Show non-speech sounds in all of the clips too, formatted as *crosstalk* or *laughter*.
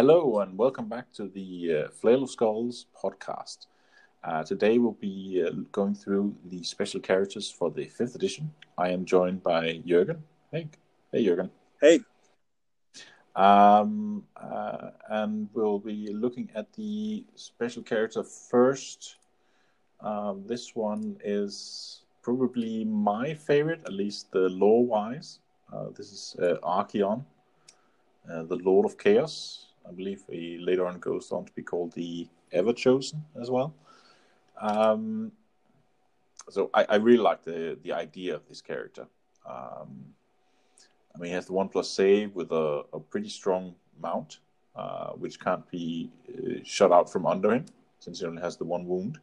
Hello and welcome back to the uh, Flail of Skulls podcast. Uh, today we'll be uh, going through the special characters for the fifth edition. I am joined by Jürgen. Hey, hey Jürgen. Hey. Um, uh, and we'll be looking at the special character first. Um, this one is probably my favorite, at least the lore wise. Uh, this is uh, Archaon, uh, the Lord of Chaos. I believe he later on goes on to be called the Ever Chosen as well. Um, so I, I, really like the the idea of this character. Um, I mean, he has the one plus save with a, a pretty strong mount, uh, which can't be uh, shut out from under him since he only has the one wound.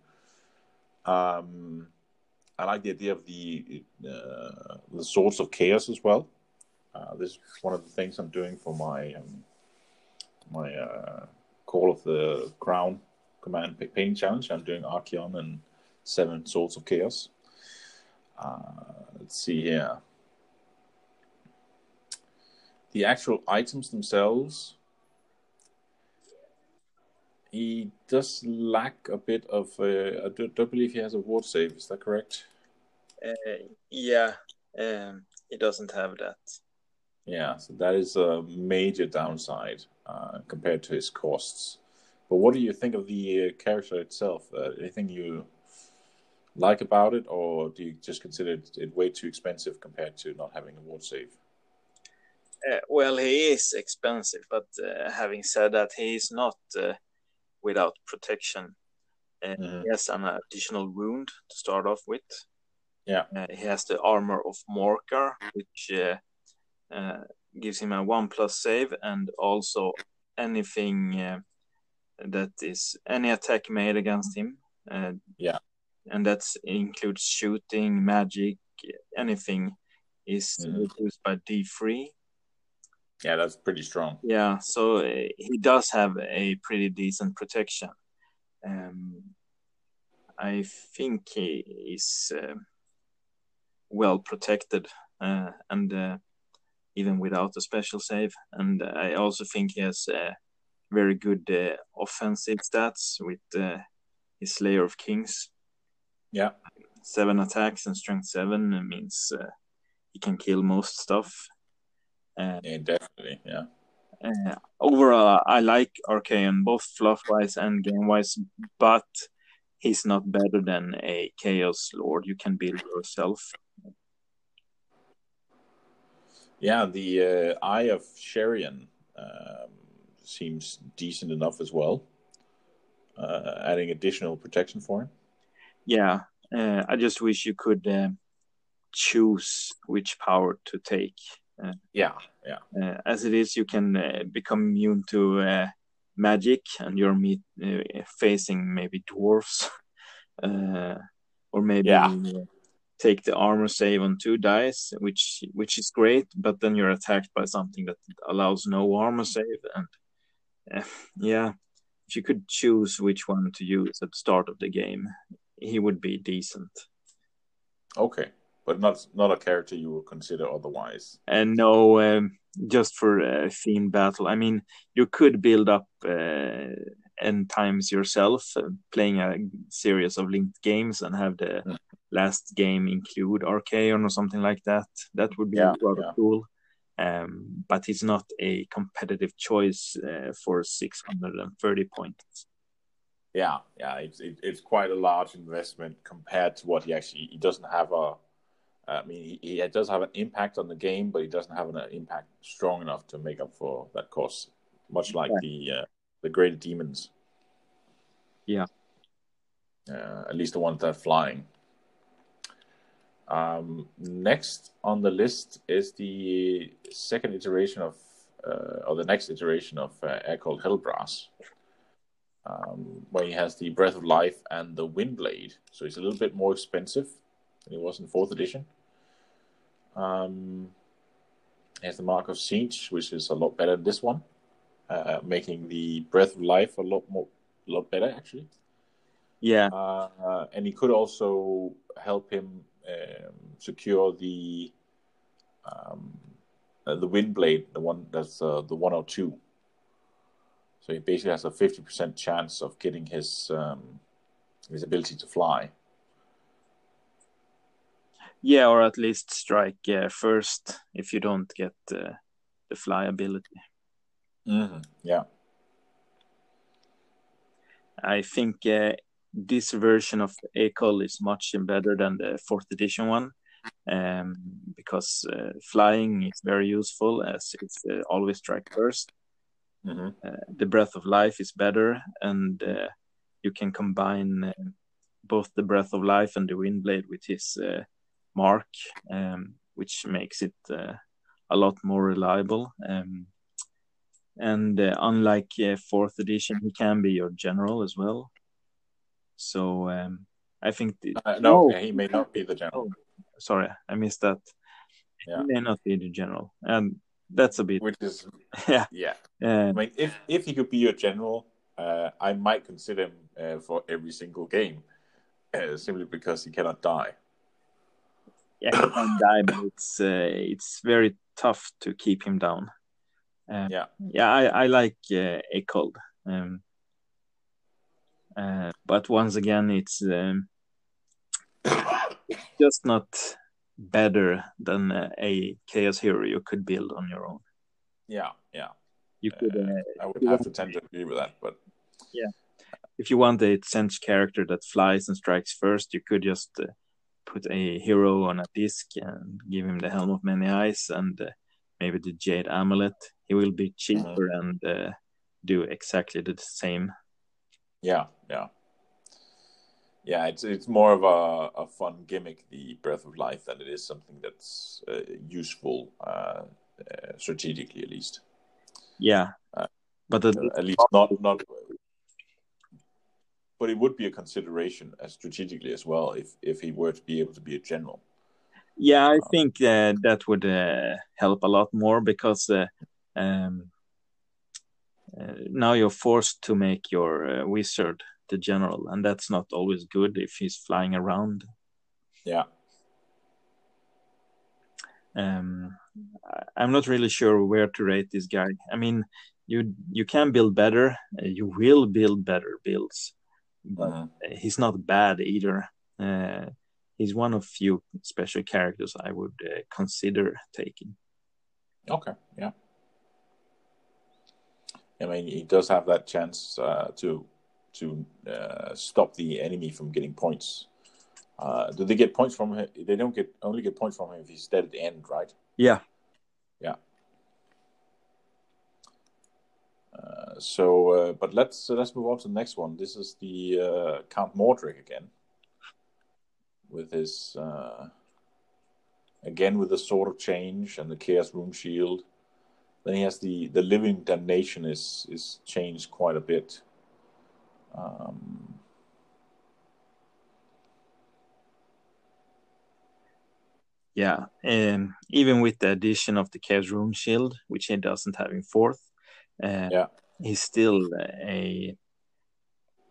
Um, I like the idea of the uh, the swords of chaos as well. Uh, this is one of the things I'm doing for my um, my uh, Call of the Crown Command Pain Challenge. I'm doing Archaon and Seven Swords of Chaos. Uh, let's see here. The actual items themselves, he does lack a bit of. Uh, I don't, don't, believe he has a ward save. Is that correct? Uh, yeah, um, he doesn't have that. Yeah, so that is a major downside uh, compared to his costs. But what do you think of the uh, character itself? Uh, anything you like about it, or do you just consider it way too expensive compared to not having a ward save? Uh, well, he is expensive, but uh, having said that, he is not uh, without protection. Mm-hmm. He has an additional wound to start off with. Yeah, he has the armor of Morkar, which uh, gives him a one plus save and also anything uh, that is any attack made against him. Uh, yeah, and that includes shooting, magic, anything is mm. reduced by D three. Yeah, that's pretty strong. Yeah, so uh, he does have a pretty decent protection. Um, I think he is uh, well protected, uh, and uh, even without a special save. And I also think he has uh, very good uh, offensive stats with uh, his Slayer of Kings. Yeah. Seven attacks and strength seven means uh, he can kill most stuff. yeah, definitely. Yeah. Uh, overall, I like Archaon both fluff wise and game wise, but he's not better than a Chaos Lord you can build yourself. Yeah, the uh, Eye of Sheerian um, seems decent enough as well, uh, adding additional protection for him. Yeah, uh, I just wish you could uh, choose which power to take. Uh, yeah, yeah. Uh, as it is, you can become immune to magic, and you're meet, facing maybe dwarfs, *laughs* or maybe. Yeah take the armor save on two dice, which which is great, but then you're attacked by something that allows no armor save, and uh, yeah, if you could choose which one to use at the start of the game, he would be decent. Okay, but not not a character you would consider otherwise. And no, um, just for a theme battle. I mean, you could build up. Uh, n times yourself uh, playing a series of linked games and have the mm last game include Archaon or something like that. That would be yeah, rather yeah. cool. Um, but it's not a competitive choice uh, for 630 points. Yeah, yeah, it's it, it's quite a large investment compared to what he actually he doesn't have a. I mean, he, he does have an impact on the game, but he doesn't have an impact strong enough to make up for that cost. Much like yeah. the uh, the greater demons. Yeah. Uh, at least the ones that are flying. Um, next on the list is the second iteration of, uh, or the next iteration of uh, Aekold Helbrass, um, where he has the Breath of Life and the Windblade. So he's a little bit more expensive than he was in fourth edition. Um, he has the Mark of Tzeentch, which is a lot better than this one, uh, making the Breath of Life a lot more, a lot better actually. Yeah, uh, and he could also help him secure the um, uh, the wind blade, the one that's uh, the 102. So he basically has a fifty percent chance of getting his um, his ability to fly. Yeah, or at least strike uh, first if you don't get uh, the fly ability. Mm-hmm. Yeah. I think uh, this version of Aekold is much better than the fourth edition one um, because uh, flying is very useful as it's uh, always strike 1st mm-hmm. uh, the breath of life is better, and uh, you can combine uh, both the breath of life and the wind blade with his mark, um, which makes it a lot more reliable. Um, and unlike fourth edition, he can be your general as well. So um, I think the, uh, no, oh, he may not be the general. Oh, sorry, I missed that. Yeah. He may not be the general, and that's a bit. Which is *laughs* yeah, yeah. I mean, if if he could be your general, uh, I might consider him uh, for every single game, uh, simply because he cannot die. Yeah, he can *coughs* die, but it's uh, it's very tough to keep him down. Um, yeah, yeah, I I like uh, Aekold. Um, uh, but once again, it's um, just not better than uh, a chaos hero you could build on your own. Yeah, yeah. You could. Uh, I would have to tend to agree with that, but yeah, if you want a sense character that flies and strikes first, you could just uh, put a hero on a disc and give him the helm of many eyes and uh, maybe the jade amulet. He will be cheaper mm-hmm. and uh, do exactly the same yeah, yeah, yeah. It's it's more of a, a fun gimmick, the Breath of Life, than it is something that's uh, useful uh, uh, strategically, at least. Yeah, uh, but at least not not. But it would be a consideration as strategically as well if if he were to be able to be a general. Yeah, I uh, think uh, that would help a lot more because. Um, uh, now you're forced to make your uh, wizard the general, and that's not always good if he's flying around. Yeah. Um, I'm not really sure where to rate this guy. I mean, you you can build better. Uh, you will build better builds, but uh-huh. he's not bad either. Uh, he's one of few special characters I would uh, consider taking. Okay. Yeah. I mean, he does have that chance uh, to to uh, stop the enemy from getting points. Uh, do they get points from him? They don't get only get points from him if he's dead at the end, right? Yeah. Yeah. Uh, so, uh, but let's let's move on to the next one. This is the uh, Count Mordrek again, with his again with the sword of change and the Chaos Rune Shield. Then he has the the living damnation is is changed quite a bit. Um, yeah, and even with the addition of the Chaos Rune Shield, which he doesn't have in fourth, uh, yeah, he's still a,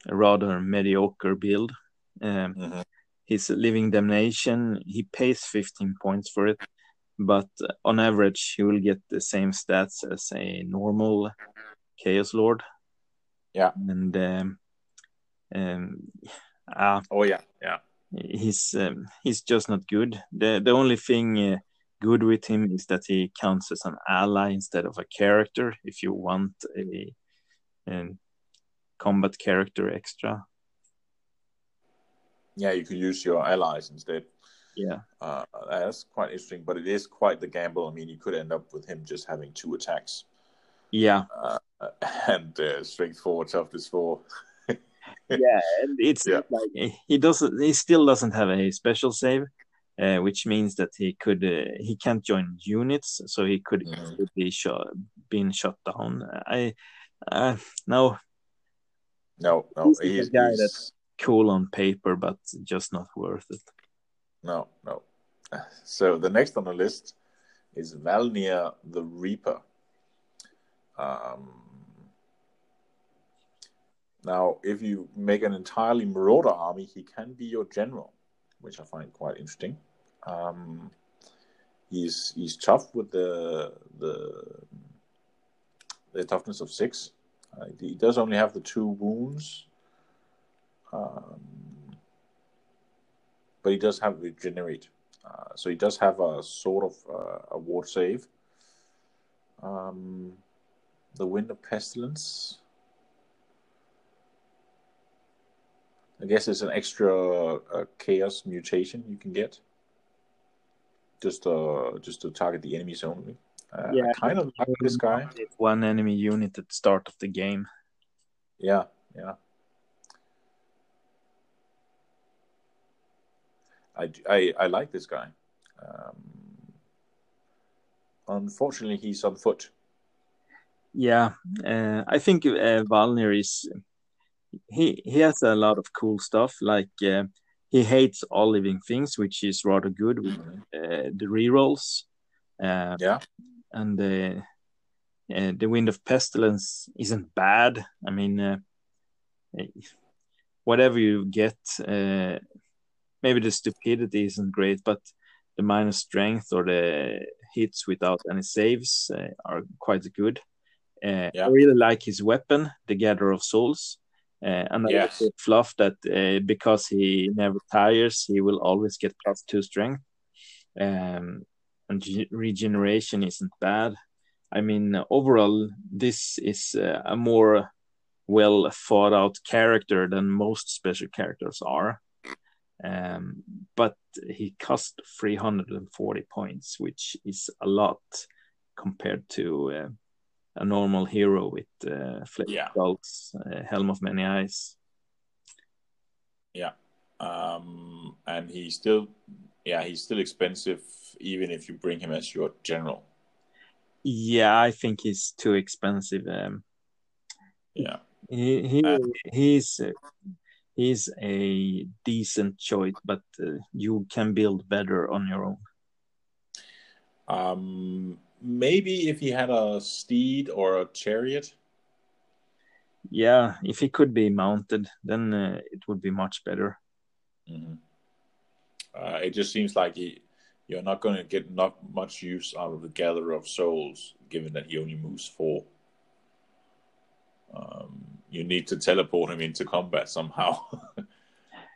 a rather mediocre build. Um, mm-hmm. His living damnation, he pays 15 points for it, but on average you will get the same stats as a normal chaos lord. Yeah. And um, um uh, oh yeah. Yeah. he's um, he's just not good. The the only thing uh, good with him is that he counts as an ally instead of a character if you want a, a combat character extra. Yeah you could use your allies instead yeah, uh, that's quite interesting, but it is quite the gamble. I mean, you could end up with him just having two attacks. Yeah, uh, *laughs* and uh, strength four, toughness four. *laughs* yeah, and it's yeah. like he doesn't. He still doesn't have a special save, uh, which means that he could uh, he can't join units, so he could mm-hmm. be shot, been shut down. I uh, no, no, no. He's, he's a guy he's... that's cool on paper, but just not worth it. No, no. So the next on the list is Valnir the Reaper. Um, now, if you make an entirely Marauder army, he can be your general, which I find quite interesting. Um, he's he's tough with the the the toughness of six. Uh, he does only have the two wounds, um, but he does have regenerate. Uh, so he does have a sort of uh, a ward save. Um, the Wind of Pestilence. I guess it's an extra uh, chaos mutation you can get. Just uh, just to target the enemies only. Uh, yeah, I kind of like this guy. One enemy unit at the start of the game. Yeah, yeah. I, I, I like this guy. Um, unfortunately, he's on foot. Yeah, uh, I think uh, Valnir is he he has a lot of cool stuff. Like uh, he hates all living things, which is rather good with mm-hmm. uh, the rerolls. Uh, yeah, and uh, uh, the wind of pestilence isn't bad. I mean, uh, whatever you get, uh, maybe the stupidity isn't great, but the minus strength or the hits without any saves uh, are quite good. Uh, yeah. I really like his weapon, the Gatherer of Souls. and yes. fluff that because he never tires, he will always get plus two strength. Um, and regeneration isn't bad. I mean, overall, this is uh, a more well thought out character than most special characters are. Um, but he cost 340 points, which is a lot compared to uh, a normal hero with uh, flip yeah. Uh, Helm of Many Eyes. Yeah. Um, and he's still, yeah, he's still expensive even if you bring him as your general. Yeah, I think he's too expensive. Um, yeah, he, he uh, he's uh, he's a decent choice, but uh, you can build better on your own. Um, maybe if he had a steed or a chariot. Yeah, if he could be mounted, then uh, it would be much better. Mm-hmm. Uh, it just seems like he you're not going to get not much use out of the Gatherer of Souls, given that he only moves four. Um, you need to teleport him into combat somehow. *laughs*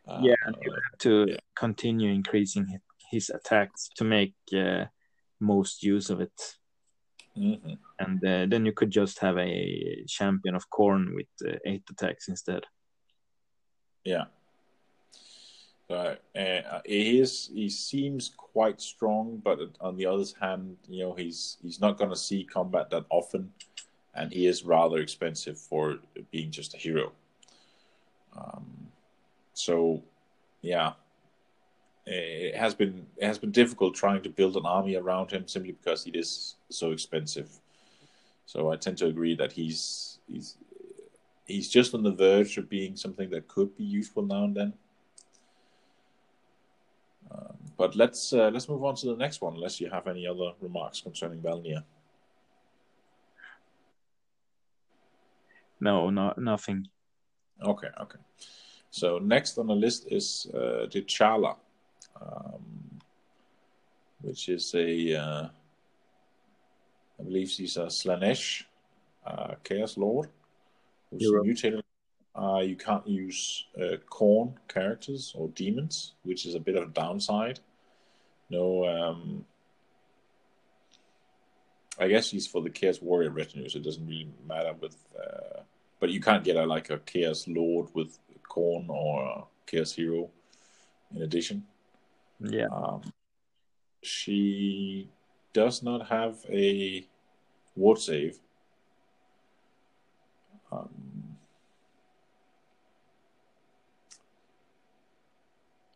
uh, yeah, you have to yeah. continue increasing his attacks to make uh, most use of it. Mm-hmm. And uh, then you could just have a champion of Khorne with uh, eight attacks instead. Yeah. So uh, he is he seems quite strong, but on the other hand, you know he's he's not going to see combat that often, and he is rather expensive for being just a hero. Um, so, yeah, it has been it has been difficult trying to build an army around him simply because he is so expensive. So I tend to agree that he's he's he's just on the verge of being something that could be useful now and then. Um, but let's uh, let's move on to the next one, unless you have any other remarks concerning Valnir. No, no, nothing. Okay, okay. So next on the list is uh, Chala, um, which is a, uh, I believe she's a Slaanesh, uh, Chaos Lord, who's mutated uh, you can't use uh, Khorne characters or demons, which is a bit of a downside. No, um, I guess he's for the Chaos Warrior retinue, so it doesn't really matter with. Uh, but you can't get a like a Chaos Lord with Khorne or a Chaos Hero in addition. Yeah. Um, she does not have a ward save. Um,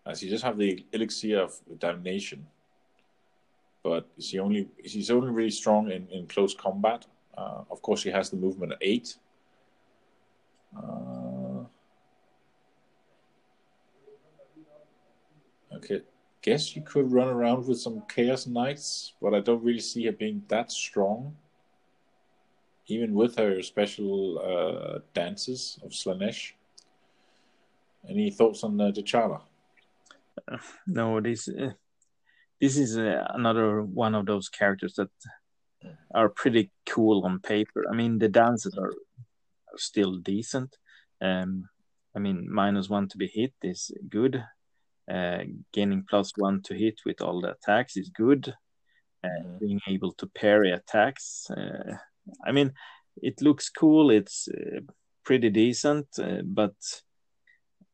as he just have the elixir of damnation. But she only she's only really strong in, in close combat. Uh, of course, she has the movement at eight. Uh, okay, guess you could run around with some Chaos Knights, but I don't really see her being that strong. Even with her special uh, dances of Slaanesh. Any thoughts on uh, J'Challa? no, this uh, this is uh, another one of those characters that are pretty cool on paper. I mean, the dances are still decent. Um, I mean, minus one to be hit is good. Uh, gaining plus one to hit with all the attacks is good. Uh, mm-hmm. Being able to parry attacks, uh, I mean, it looks cool. It's uh, pretty decent, uh, but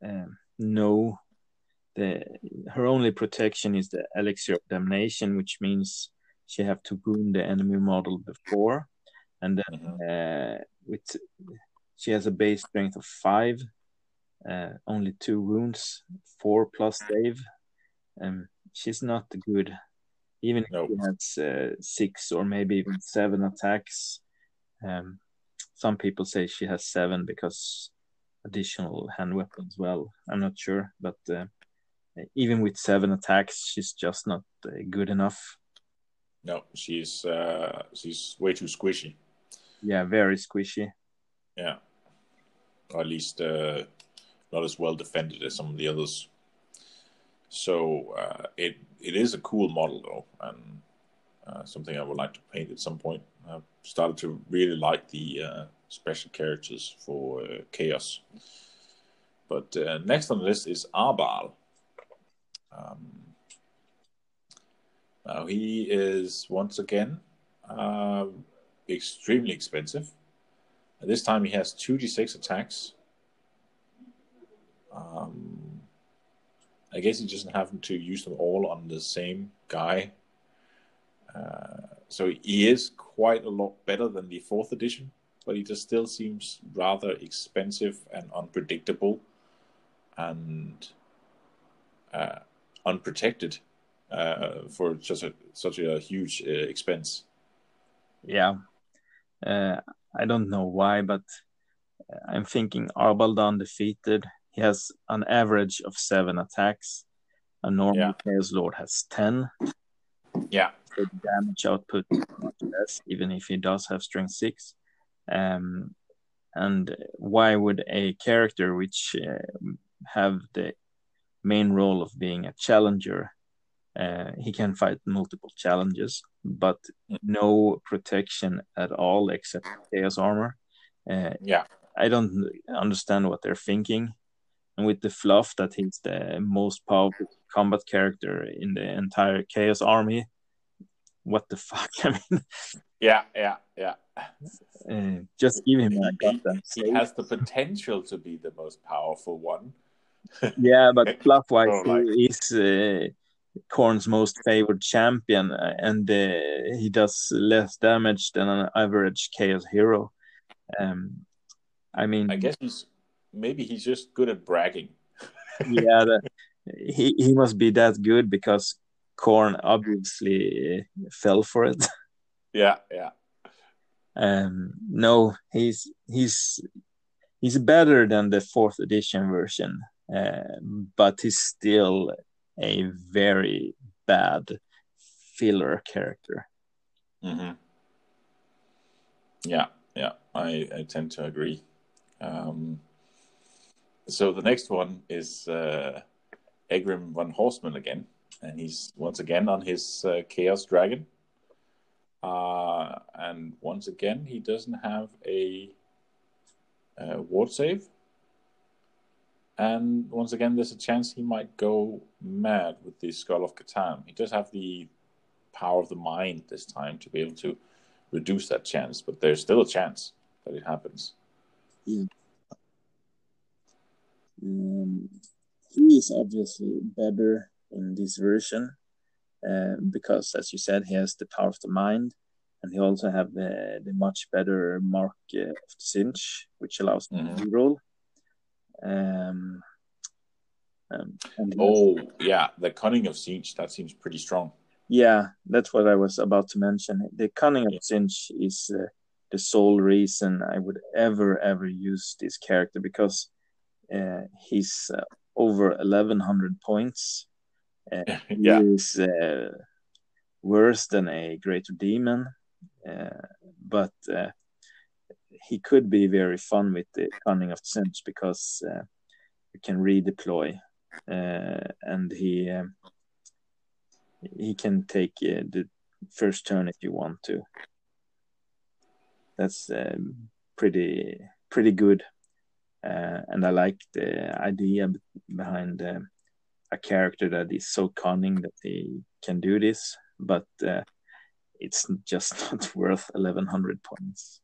um, no, the her only protection is the elixir of damnation, which means she have to wound the enemy model before, and then mm-hmm. with she has a base strength of five uh, only two wounds, four plus save. Um, she's not good. Even nope. if she has uh, six or maybe even seven attacks. Um, some people say she has seven because additional hand weapons. Well, I'm not sure, but uh, even with seven attacks, she's just not uh, good enough. No, she's uh, she's way too squishy. Yeah, very squishy. Yeah, or at least uh, not as well defended as some of the others. So uh, it it is a cool model though, and uh, something I would like to paint at some point. I've started to really like the uh, special characters for uh, Chaos. But uh, next on the list is Arbaal. Um, now he is once again uh, extremely expensive. This time he has 2d6 attacks um, I guess he doesn't have to use them all on the same guy. Uh, so he is quite a lot better than the fourth edition, but he just still seems rather expensive and unpredictable and uh, unprotected uh, for just a, such a huge uh, expense. Yeah, uh, I don't know why, but I'm thinking Arbaal the Undefeated he has an average of seven attacks. A normal yeah. Chaos Lord has ten. Yeah. The damage output much less, even if he does have strength six. Um, and why would a character which uh, have the main role of being a challenger uh, he can fight multiple challenges but no protection at all except chaos armor uh, yeah i don't understand what they're thinking and with the fluff that he's the most powerful combat character in the entire Chaos Army. What the *laughs* fuck? I mean, yeah, yeah, yeah. Uh, just give him goddamn. He, he has the potential to be the most powerful one. Yeah, but *laughs* fluff wise, oh, like... he is uh, Khorne's most favored champion, uh, and uh, he does less damage than an average Chaos hero. Um, I mean, I guess he's maybe he's just good at bragging. *laughs* yeah, the, *laughs* he he must be that good because Khorne obviously fell for it. Yeah, yeah. Um, no, he's he's he's better than the fourth edition version, uh, but he's still a very bad filler character. Mm-hmm. Yeah, yeah, I, I tend to agree. Um, so the next one is uh, Egrimm van Horstmann again, and he's once again on his uh, Chaos Dragon. Uh, and once again, he doesn't have a, a uh, ward save. And once again, there's a chance he might go mad with the Skull of Katam. He does have the power of the mind this time to be able to reduce that chance, but there's still a chance that it happens. Yeah. Um, he is obviously better in this version uh, because, as you said, he has the power of the mind, and he also have the, the much better mark uh, of the Tzeentch, which allows him mm-hmm. to roll. Um, um, oh yeah, the cunning of Tzeentch that seems pretty strong. Yeah, that's what I was about to mention. The cunning of Tzeentch is uh, the sole reason I would ever ever use this character because uh, he's uh, over 1100 points. Uh, *laughs* yeah. He is worse than a greater demon, but he could be very fun with the cunning of Tzeentch because you can redeploy and he um, he can take uh, the first turn if you want to. That's um, pretty pretty good, uh, and I like the idea behind uh, a character that is so cunning that he can do this, but uh, it's just *laughs* not worth 1100 points.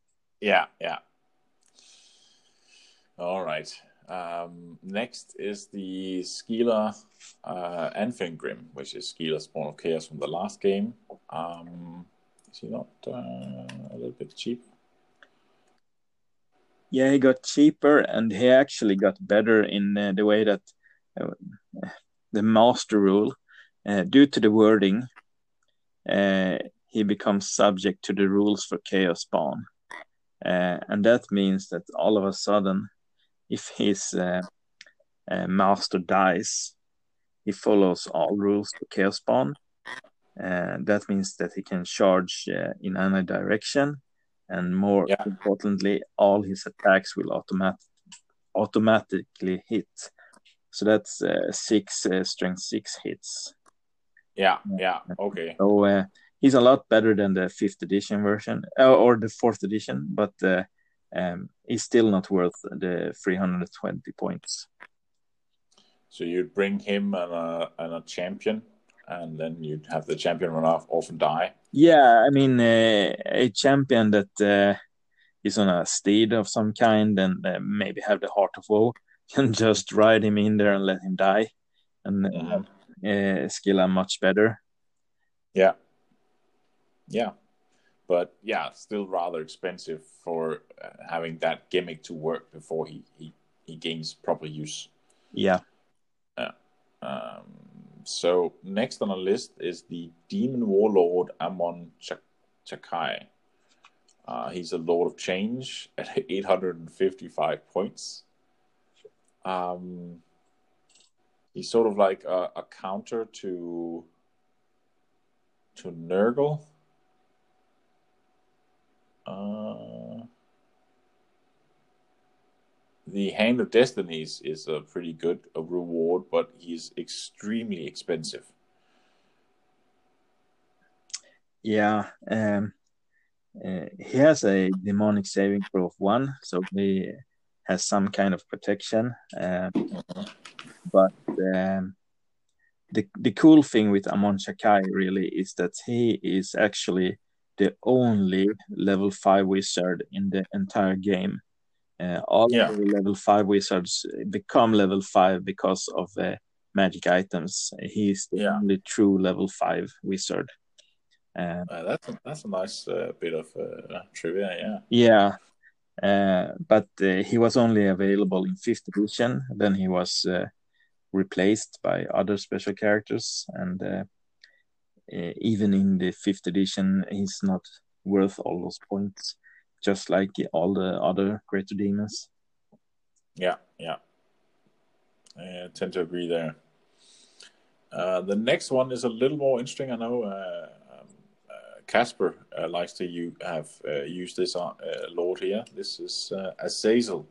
Yeah, yeah. All right. Um, next is the Scyla uh, which is Scyla's Spawn of Chaos from the last game. Um, is he not uh, a little bit cheap? Yeah, he got cheaper, and he actually got better in uh, the way that uh, the master rule, uh, due to the wording, uh, he becomes subject to the rules for Chaos Spawn. And that means that all of a sudden, if his uh, uh, master dies, he follows all rules to Chaos Spawn. And that means that he can charge uh, in any direction, and more yeah. importantly, all his attacks will automatic automatically hit. So that's uh, six uh, strength six hits. Yeah, yeah, okay. So uh, he's a lot better than the fifth edition version or the fourth edition, but um, is still not worth the 320 points. So you'd bring him and a, and a champion, and then you'd have the champion run off, off and die. Yeah, I mean uh, a champion that uh, is on a steed of some kind and uh, maybe have the heart of woe *laughs* can just ride him in there and let him die, and mm-hmm. skill him much better. Yeah, yeah but yeah, still rather expensive for uh, having that gimmick to work before he, he, he gains proper use. Yeah. Yeah. Um, so next on the list is the Demon Warlord Amon Ch- Chakai. Uh, he's a Lord of Change *laughs* at 855 points. Um, he's sort of like a, a counter to to Nurgle uh, the Hand of Destinies is a pretty good reward, but he's extremely expensive. Yeah, um, uh, he has a demonic saving throw of one, so he has some kind of protection. Um, but um, the the cool thing with Amon Chakai really is that he is actually the only level five wizard in the entire game. Uh, all yeah. level five wizards become level five because of uh, magic items. He's the yeah. only true level five wizard. Uh, that's a, that's a nice uh, bit of uh, trivia, yeah. Yeah, uh, but he was only available in fifth edition. Then he was replaced by other special characters, and uh, even in the fifth edition, he's not worth all those points, just like all the other greater demons. Yeah, yeah. I tend to agree there. Uh, the next one is a little more interesting. I know uh, um, uh, Casper uh, likes to you have uh, used this lord here. This is Azazel,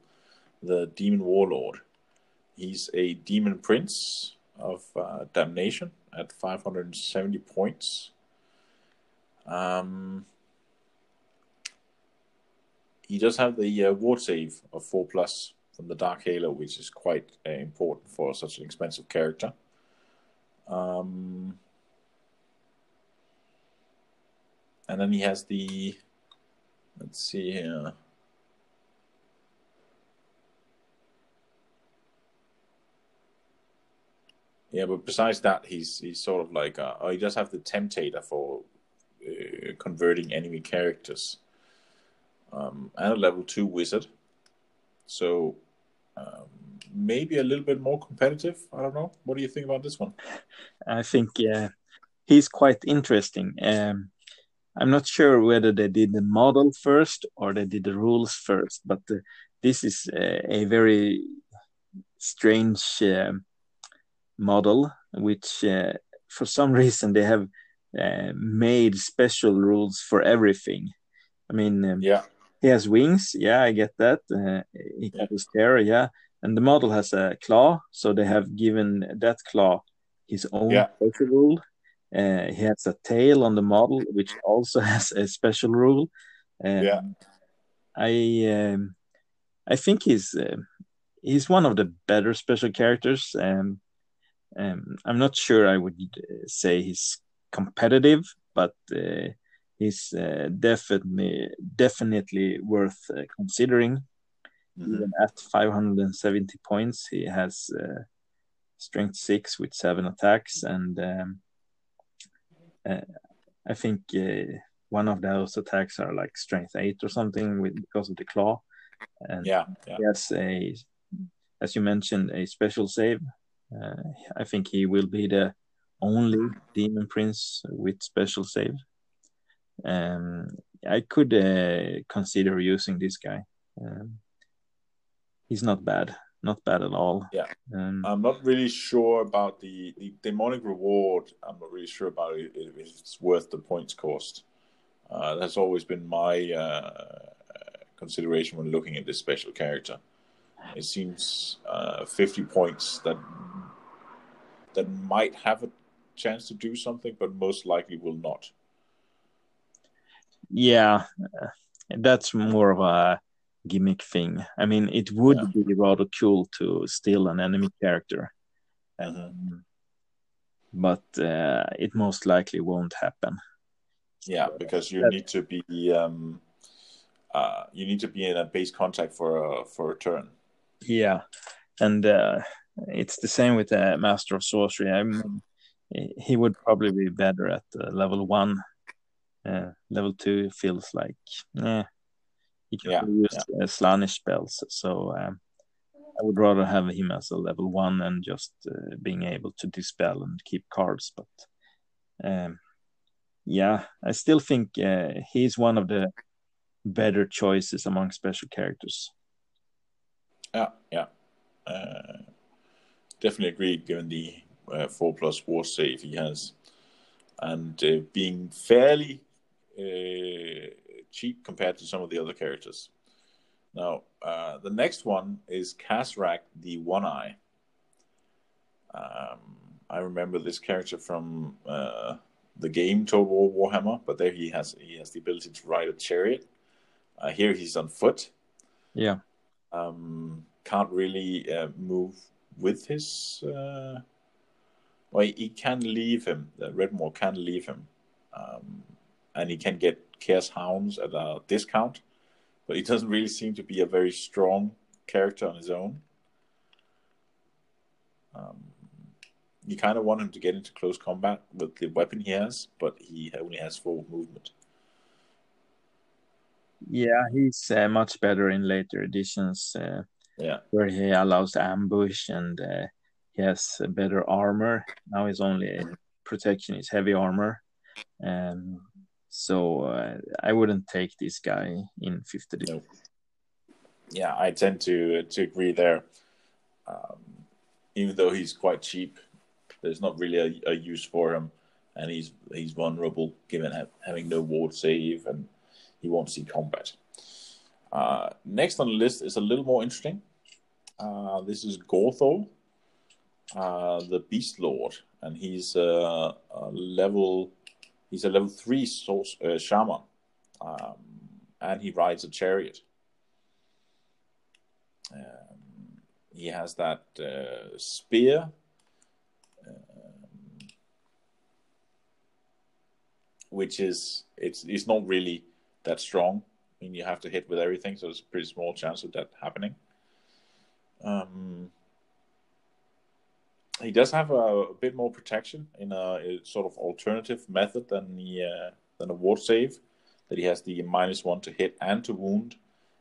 the demon warlord. He's a demon prince of damnation at 570 points. Um, he does have the uh, ward save of 4 plus from the Dark Halo, which is quite uh, important for such an expensive character. Um, and then he has the, let's see here. Yeah, but besides that, he's he's sort of like uh, oh, he does have the temptator for uh, converting enemy characters, um, and a level two wizard. So um, maybe a little bit more competitive. I don't know. What do you think about this one? I think yeah, he's quite interesting. Um, I'm not sure whether they did the model first or they did the rules first, but uh, this is a very strange um, model, which uh, for some *laughs* reason they have uh, made special rules for everything. I mean, um, yeah, he has wings. Yeah, I get that. Uh, he yeah. his hair. Yeah, and the model has a claw, so they have given that claw his own yeah. special rule. Uh, he has a tail on the model, which also *laughs* has a special rule. Um, yeah, I um, I think he's uh, he's one of the better special characters. Um, um, I'm not sure I would uh, say he's competitive, but uh, he's uh, definitely definitely worth uh, considering. Mm-hmm. Even at 570 points, he has uh, strength six with seven attacks, and um, uh, I think one of those attacks are like strength eight or something with because of the claw. And yeah, yeah. he has a, as you mentioned, a special save. Uh, I think he will be the only demon prince with special save. Um, I could uh, consider using this guy. Um, he's not bad, not bad at all. Yeah, um, I'm not really sure about the, the demonic reward. I'm not really sure about it, if it's worth the points cost. Uh, that's always been my uh, consideration when looking at this special character. It seems uh, 50 points that that might have a chance to do something, but most likely will not. Yeah, that's more of a gimmick thing. I mean, it would yeah. be rather cool to steal an enemy character, mm-hmm. but uh, it most likely won't happen. Yeah, because you need to be um, uh, you need to be in a base contact for a for a turn. Yeah, and uh, it's the same with the Master of Sorcery. I mean, he would probably be better at uh, level one. Uh, level two feels like yeah, he can yeah, use yeah. Uh, Slaanesh spells. So um, I would rather have him as a level one and just uh, being able to dispel and keep cards. But um, yeah, I still think uh, he's one of the better choices among special characters. Yeah, yeah. Definitely agree, given the uh, 4 plus war save he has. And uh, being fairly uh, cheap compared to some of the other characters. Now, uh, the next one is Kazrak the One Eye. Um, I remember this character from uh, the game Total War Warhammer, but there he has he has the ability to ride a chariot. Uh, here he's on foot. Yeah. Um, can't really uh, move with his. Uh... Well, he can leave him. Redmore can leave him, um, and he can get Chaos Hounds at a discount, but he doesn't really seem to be a very strong character on his own. Um, you kind of want him to get into close combat with the weapon he has, but he only has full movement. Yeah, he's uh, much better in later editions. Uh, yeah, where he allows ambush and uh, he has better armor. Now his only protection is heavy armor. Um, so uh, I wouldn't take this guy in fifth edition. Yeah, I tend to to agree there. Um, even though he's quite cheap, there's not really a, a, use for him, and he's he's vulnerable given ha- having no ward save, and he won't see combat. Uh, next on the list is a little more interesting. Uh, this is Gorthor, uh, the Beast Lord, and he's a level he's a level three source, uh, shaman, um, and he rides a chariot. Um, he has that uh, spear which is it's it's not really that strong. Mean, you have to hit with everything, so there's a pretty small chance of that happening. Um, he does have a, a, bit more protection in a, a, sort of alternative method than the uh, than a ward save. That he has the minus one to hit and to wound,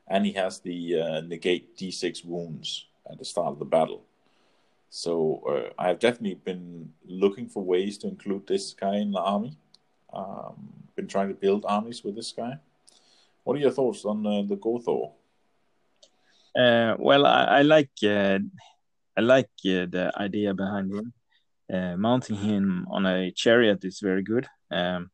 and he has the uh, negate d6 wounds at the start of the battle. So uh, I have definitely been looking for ways to include this guy in the army. Um, been trying to build armies with this guy. What are your thoughts on uh, the Gorthor? Uh, well, I, I like uh, I like uh, the idea behind him. Uh, mounting him on a chariot is very good. Um,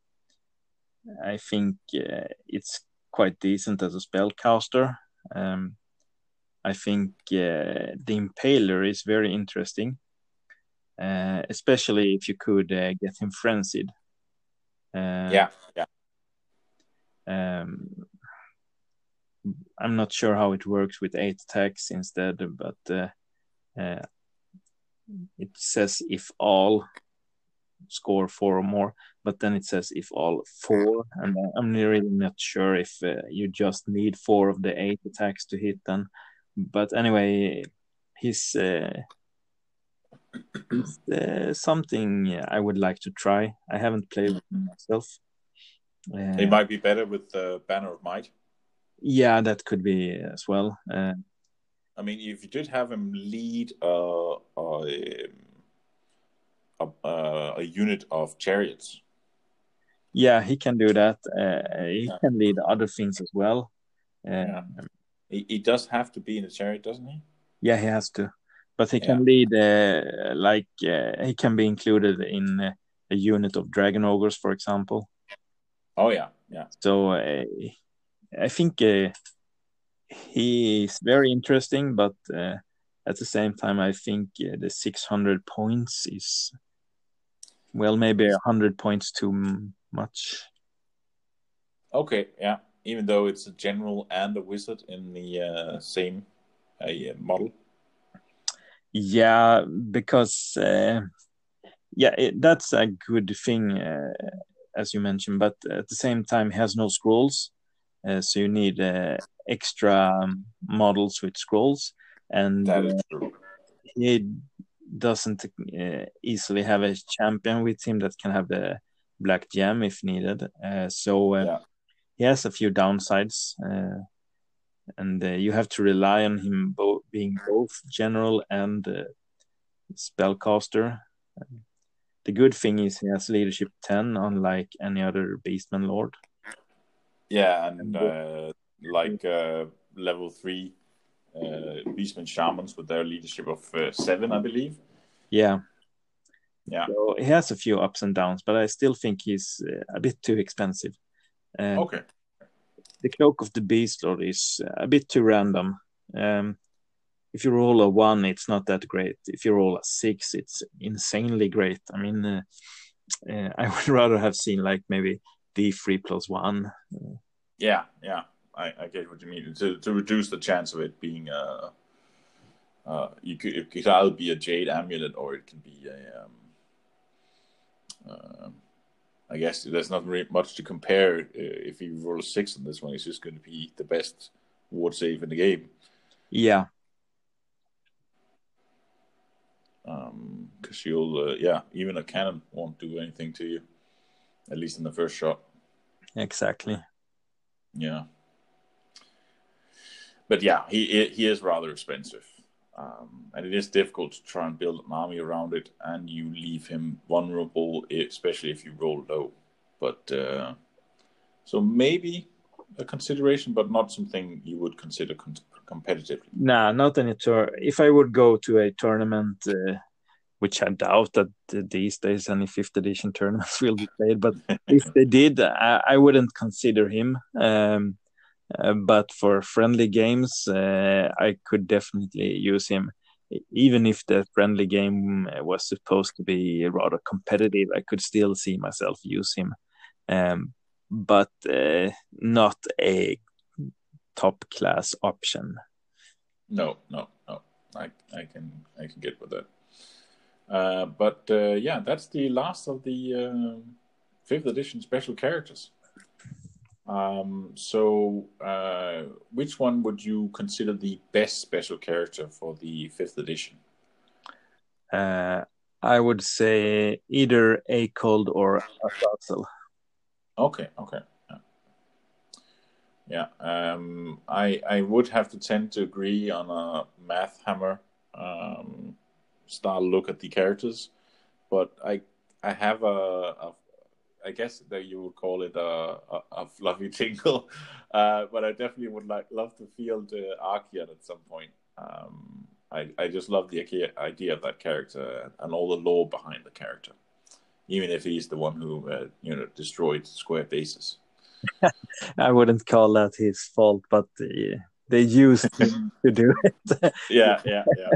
I think uh, it's quite decent as a spellcaster. Um, I think the Impaler is very interesting, especially if you could get him frenzied. Uh, yeah, yeah. Um, I'm not sure how it works with eight attacks instead, but uh, uh, it says if all score four or more, but then it says if all four, and I'm really not sure if uh, you just need four of the eight attacks to hit them. But anyway, he's, uh, he's uh, something I would like to try. I haven't played with him myself. Uh, it might be better with the Banner of Might. Yeah, that could be as well. Uh, I mean, if you did have him lead uh, a, a, a, unit of chariots. Yeah, he can do that. Uh, he yeah. can lead other things as well. Uh, yeah. He, he, does have to be in a chariot, doesn't he? Yeah, he has to. But he yeah. can lead, uh, like, uh, he can be included in uh, a unit of dragon ogres, for example. Oh, yeah, yeah. So I think he is very interesting, but uh, at the same time, I think uh, the 600 points is, well, maybe 100 points too much. Okay, yeah. Even though it's a general and a wizard in the uh, same uh, model. Yeah, because uh, yeah, it, that's a good thing, uh, as you mentioned. But at the same time, he has no scrolls, so you need extra um, models with scrolls, and uh, he doesn't uh, easily have a champion with him that can have the black gem if needed. Uh, so uh, yeah. he has a few downsides, uh, and uh, you have to rely on him both being both general and spellcaster. The good thing is he has leadership ten, unlike any other Beastman Lord. Yeah, and like uh, level three uh, beastman shamans with their leadership of uh, seven, I believe. Yeah. Yeah. So he has a few ups and downs, but I still think he's uh, a bit too expensive. Uh, okay. The cloak of the beast lord is a bit too random. Um, if you roll a one, it's not that great. If you roll a six, it's insanely great. I mean, uh, uh, *laughs* I would rather have seen like maybe D three plus one. Yeah, yeah. I, I get what you mean. To to reduce the chance of it being a, uh, uh, you could it could either be a jade amulet or it can be a. Um, uh, I guess there's not really much to compare. Uh, if you roll a six on this one, it's just going to be the best ward save in the game. Yeah. Um, because you'll, uh, yeah, even a cannon won't do anything to you, at least in the first shot. Exactly. Yeah but yeah, he he is rather expensive, um, and it is difficult to try and build an army around it, and you leave him vulnerable, especially if you roll low. But uh, so maybe a consideration, but not something you would consider con- competitively. Nah, not any tour. If I would go to a tournament, uh, which I doubt that these days any fifth edition tournaments *laughs* will be played, but if they did, I, I wouldn't consider him. Um, uh, but for friendly games, uh, I could definitely use him. Even if the friendly game uh, was supposed to be rather competitive, I could still see myself use him. Um, but uh, not a top class option. No, no, no. I, I can I can get with that. Uh, but uh, yeah, that's the last of the fifth edition special characters. Um, so, uh, which one would you consider the best special character for the fifth edition? Uh, I would say either Aekold or a Azazel. Okay, okay. Yeah, um, I I would have to tend to agree on a math hammer um, style look at the characters, but I I have a, a I guess that you would call it a, a, a fluffy *laughs* tingle, uh, but I definitely would like love to feel the Archaon at some point. Um, I I just love the idea of that character and all the lore behind the character, even if he's the one who uh, you know destroyed square bases. *laughs* I wouldn't call that his fault, but uh, they used to, do *laughs* it. yeah, yeah, yeah.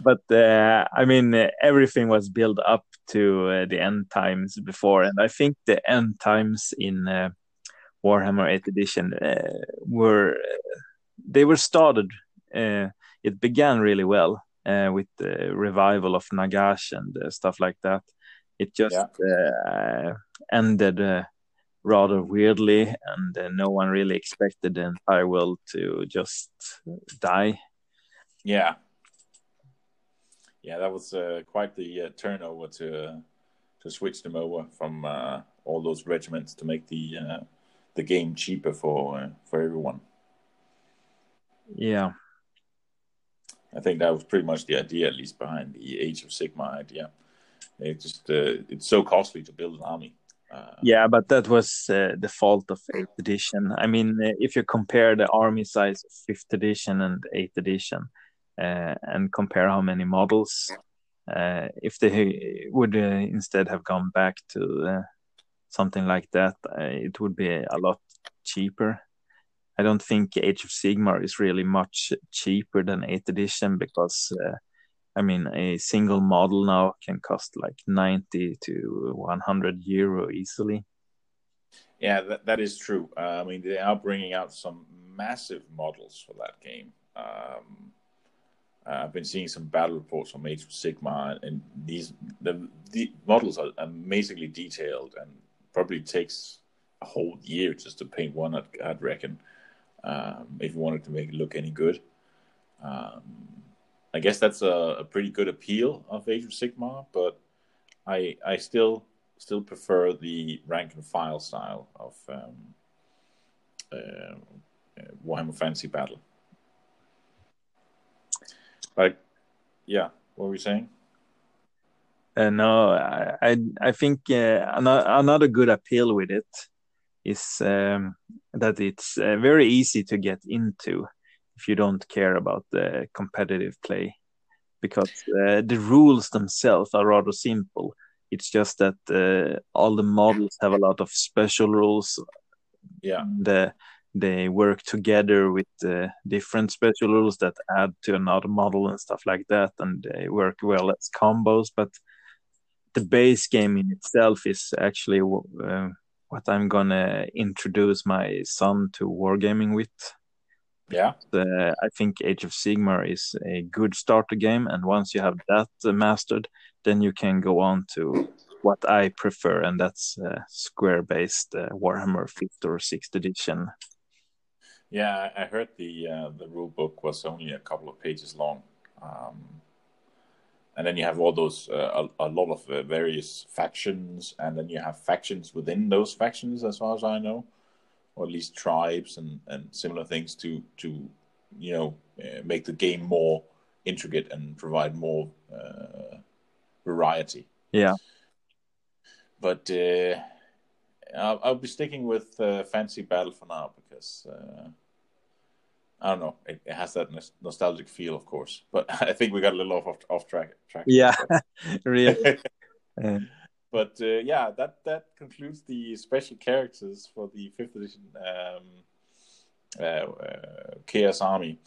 but uh, I mean, everything was built up to uh, the end times before, and I think the end times in uh, Warhammer 8th edition uh, were uh, they were started. Uh, it began really well uh, with the revival of Nagash and uh, stuff like that. It just yeah. ended rather weirdly, and no one really expected the entire world to just die. Yeah, yeah, that was uh, quite the uh, turnover to uh, to switch them over from all those regiments to make the the game cheaper for for everyone. Yeah. I think that was pretty much the idea, at least behind the Age of Sigmar idea. It just uh, it's so costly to build an army. Uh, yeah, but that was uh, the fault of Eighth Edition. I mean, uh, if you compare the army size of Fifth Edition and Eighth Edition, uh, and compare how many models, uh, if they would instead have gone back to something like that, it would be a lot cheaper. I don't think Age of Sigmar is really much cheaper than 8th edition because, uh, I mean, a single model now can cost like 90 to 100 euro easily. Yeah, that, that is true. Uh, I mean, they are bringing out some massive models for that game. Um, uh, I've been seeing some battle reports from Age of Sigmar, and these the, the models are amazingly detailed, and probably takes a whole year just to paint one. I'd, I'd reckon um, if you wanted to make it look any good. Um, I guess that's a, a, pretty good appeal of Age of Sigmar, but I I still still prefer the rank and file style of um, uh, Warhammer Fantasy Battle. Like, yeah, what were we saying? Uh, no, I I think uh, another good appeal with it is um, that it's uh, very easy to get into if you don't care about the competitive play because uh, the rules themselves are rather simple. It's just that uh, all the models have a lot of special rules. Yeah. The they work together with uh, different special rules that add to another model and stuff like that and they work well as combos but the base game in itself is actually uh, what I'm gonna introduce my son to wargaming with. Yeah, uh, I think Age of Sigmar is a good starter game, and once you have that uh, mastered, then you can go on to what I prefer, and that's uh, square-based uh, Warhammer Fifth or Sixth Edition. Yeah, I heard the uh, the rule book was only a couple of pages long. Um, and then you have all those uh, a, a, lot of uh, various factions, and then you have factions within those factions, as far as I know, or at least tribes and, and similar things to to you know uh, make the game more intricate and provide more uh, variety. Yeah. But uh, I'll, I'll, be sticking with uh, Fantasy Battle for now because I don't know. It, it, has that nostalgic feel, of course, but *laughs* I think we got a little off off, off track. track yeah, *laughs* really. *laughs* but uh, yeah, that that concludes the special characters for the fifth edition um, uh, uh, Chaos Army.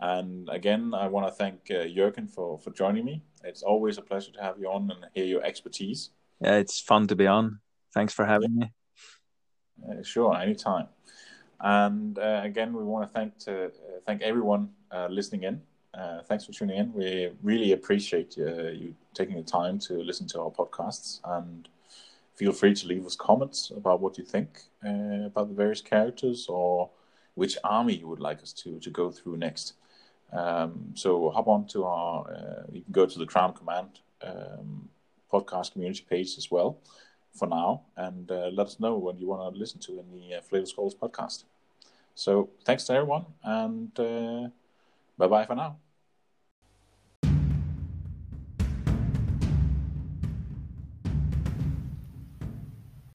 And again, I want to thank uh, Jurgen for for joining me. It's always a pleasure to have you on and hear your expertise. Yeah, it's fun to be on. Thanks for having me. Uh, sure, anytime. And uh, again, we want to thank to uh, thank everyone uh, listening in. Uh, thanks for tuning in. We really appreciate uh, you taking the time to listen to our podcasts, and feel free to leave us comments about what you think uh, about the various characters or which army you would like us to to go through next. Um, so hop on to our. you can go to the Crown Command um, podcast community page as well for now, and uh, let us know when you want to listen to the uh, Flavor Skulls podcast. So thanks to everyone, and uh, bye bye for now.